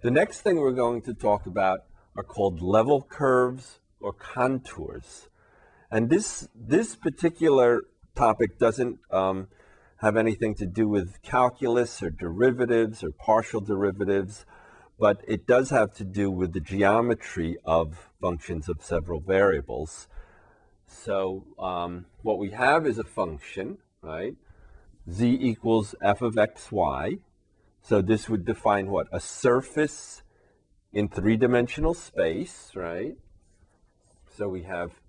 The next thing we're going to talk about are called level curves or contours. And this, this particular topic doesn't um, have anything to do with calculus or derivatives or partial derivatives, but it does have to do with the geometry of functions of several variables. So um, what we have is a function, right? z equals f of xy. So this would define what? A surface in three-dimensional space, right? So we have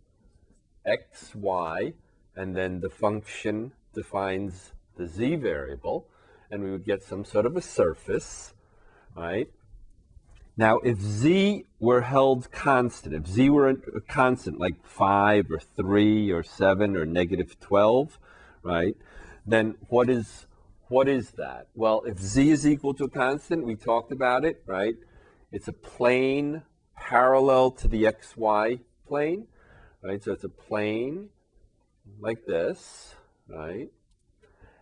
x, y, and then the function defines the z variable, and we would get some sort of a surface, right? Now, if z were held constant, if z were a constant like 5 or 3 or 7 or negative 12, right, then what is, what is that? Well, if z is equal to a constant, we talked about it, right? It's a plane parallel to the xy plane, right? So it's a plane like this, right?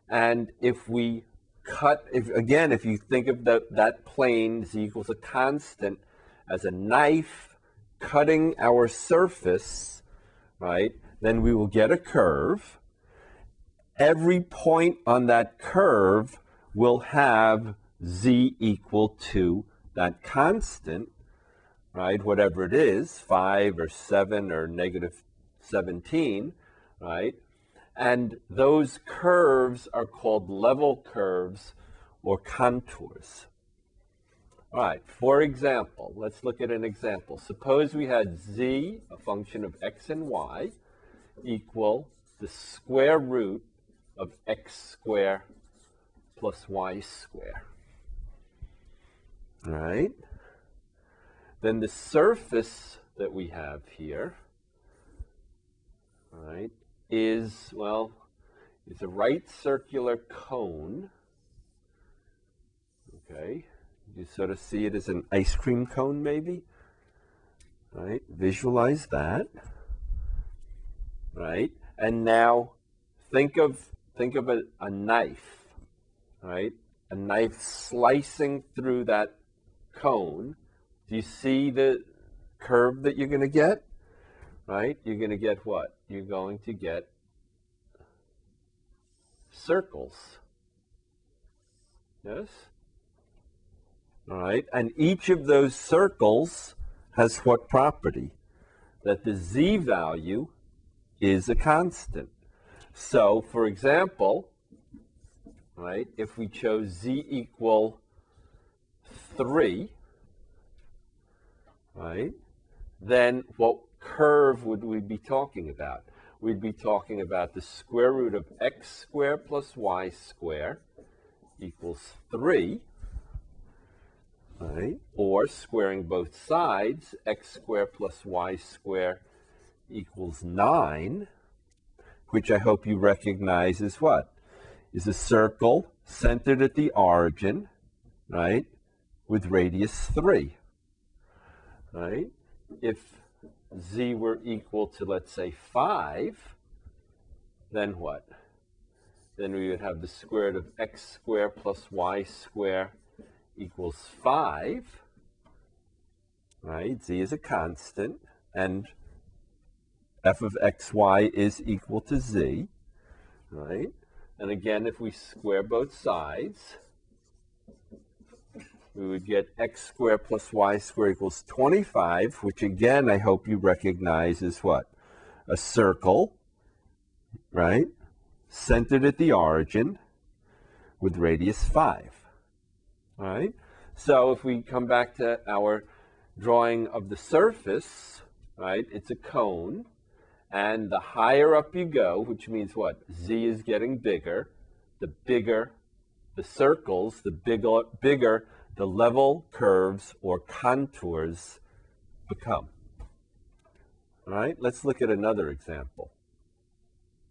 And if we cut, if again, if you think of the, that plane z equals a constant as a knife cutting our surface, right, then we will get a curve. Every point on that curve will have z equal to that constant, right, whatever it is, 5 or 7 or negative 17, right? And those curves are called level curves or contours. All right, for example, let's look at an example. Suppose we had z, a function of x and y, equal the square root of x squared plus y squared. All right? Then the surface that we have here, all right, is, well, is a right circular cone. Okay, you sort of see it as an ice cream cone maybe. Right, visualize that. Right, and now think of think of a, a knife, right? A knife slicing through that cone. Do you see the curve that you're going to get? Right? You're going to get what? you're going to get circles. Yes? All right, and each of those circles has what property? That the z value is a constant. So, for example, right, if we chose z equal 3, right, then what curve would we be talking about? We'd be talking about the square root of x squared plus y squared equals 3, right? Or squaring both sides, x squared plus y squared equals 9, which I hope you recognize is what? Is a circle centered at the origin, right? With radius 3, right? If z were equal to, let's say, 5, then what? Then we would have the square root of x squared plus y squared equals 5. Right? Z is a constant, and f of xy is equal to z. Right? And again, if we square both sides, we would get x squared plus y squared equals 25, which again, I hope you recognize is what? A circle, right? Centered at the origin with radius 5, right? So if we come back to our drawing of the surface, right, it's a cone. And the higher up you go, which means what? Z mm-hmm. is getting bigger. The bigger the circles, the bigger, bigger the level curves or contours become. All right, let's look at another example.